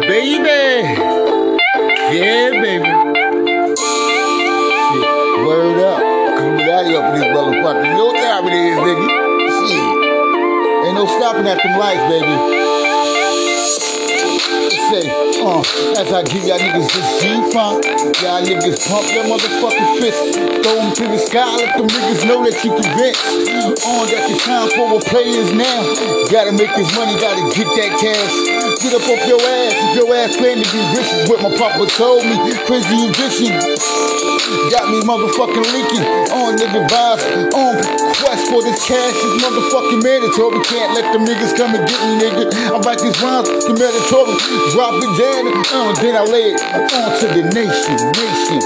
Baby. Yeah, baby. Shit, word up. Come here up in this motherfucker. You know what time it is, nigga. Shit. Ain't no stopping at them lights, baby. Say, uh, as I give y'all niggas this G-Funk, y'all niggas pump your motherfucking fists. Throw them to the sky, let them niggas know that you convinced. On that the time for a players now. Gotta make this money, gotta get that cash. Get up off your ass if your ass claim to be rich is what my papa told me. Crazy ambition. Got me motherfucking leaking on nigga vibes. On quest for this cash is motherfucking mandatory. Can't let them niggas come and get me, nigga. I write these rhymes to mandatory. Drop it down, uh, then I lay it on to the nation, nation.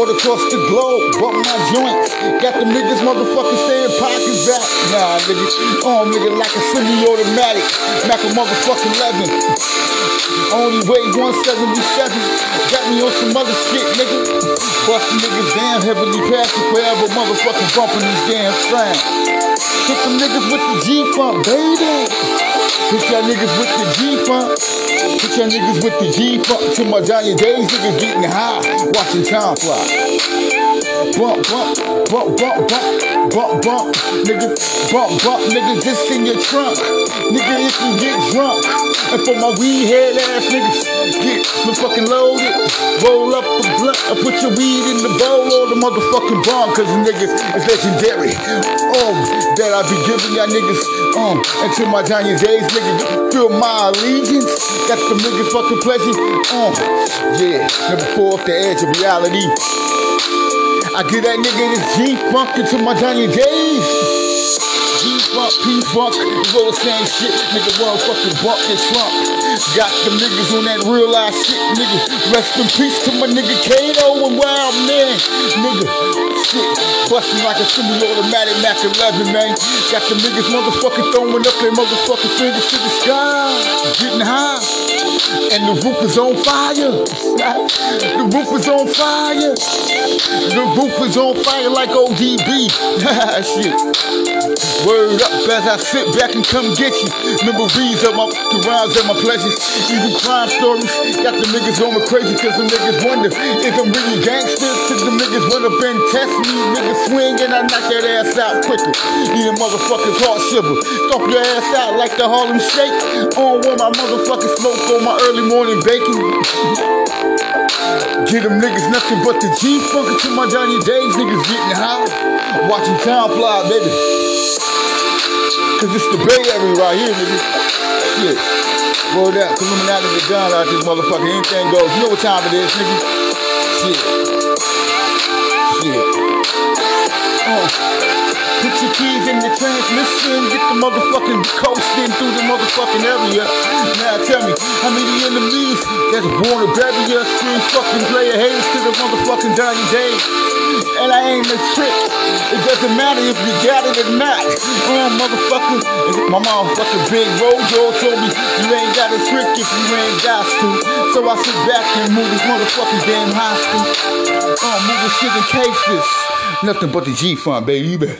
All across the globe, bump my joints. Got the niggas motherfucking saying pockets back. Nah, nigga. Oh, nigga, like a semi-automatic. Mac a motherfucking 11. Only weigh 177. Got me on some other shit, nigga. Bustin' niggas down, heavily passive forever, motherfucking bumping these damn sounds. Hit them niggas with the G-Funk, baby. Hit y'all niggas with the G-Funk. Hit y'all niggas with the G-Funk. To my giant days, niggas getting high, watching time fly. Bump, bump, bump, bump, bump, bump, bump, nigga, bump, bump, nigga, this in your trunk. Nigga, if you get drunk. And for my weed head ass niggas, me fucking loaded. Roll up the blunt, I put your weed in the bowl or the motherfucking bomb, cause the nigga is legendary. Oh, that I be giving y'all niggas, um, until my giant days, nigga, feel my allegiance. Got the niggas fucking pleasure, um, yeah, never fall off the edge of reality. I give that nigga this G-Funk into my giant days. G-Funk, P-Funk, roll the same shit, nigga, motherfucking bump your trunk. Got the niggas on that real ass shit, nigga. Rest in peace to my nigga Kato and Wild Man, nigga. Shit, busting like a semi-automatic Mac 11, man. Got the niggas motherfucking throwing up their motherfucking fingers to the sky, getting high. And the roof is on fire. The roof is on fire. The roof is on fire like ODB. Shit. Word up as I sit back and come get you. Memories of my the rhymes and my pleasures. Even crime stories. Got the niggas going crazy cause the niggas wonder if I'm really gangsters. Cause the niggas up and test me. Niggas swing and I knock that ass out quicker. Need a motherfucker's heart shiver. Stomp your ass out like the Harlem Shake. On when my motherfucking smoke on my early morning bacon. Get them niggas nothing but the G-Funk to my Johnny Days niggas getting high. Watching time fly, baby. Cause it's the Bay Area right here, nigga. Shit. Word out. Illuminati the gun out this motherfucker. Anything goes. You know what time it is, nigga. Shit. Shit. Uh. Put your keys in the transmission, get the motherfucking coasting through the motherfucking area. Now tell me, how many enemies that's born to bury your screen fucking player haters to the motherfucking dying Day? And I ain't a trick. It doesn't matter if you got it or not. Oh, motherfucker. My mom motherfucking big Rojo told me you ain't got a trick if you ain't got to. So I sit back and move this motherfucking damn school. Oh, move this shit in cases. Nothing but the G-Funk, baby.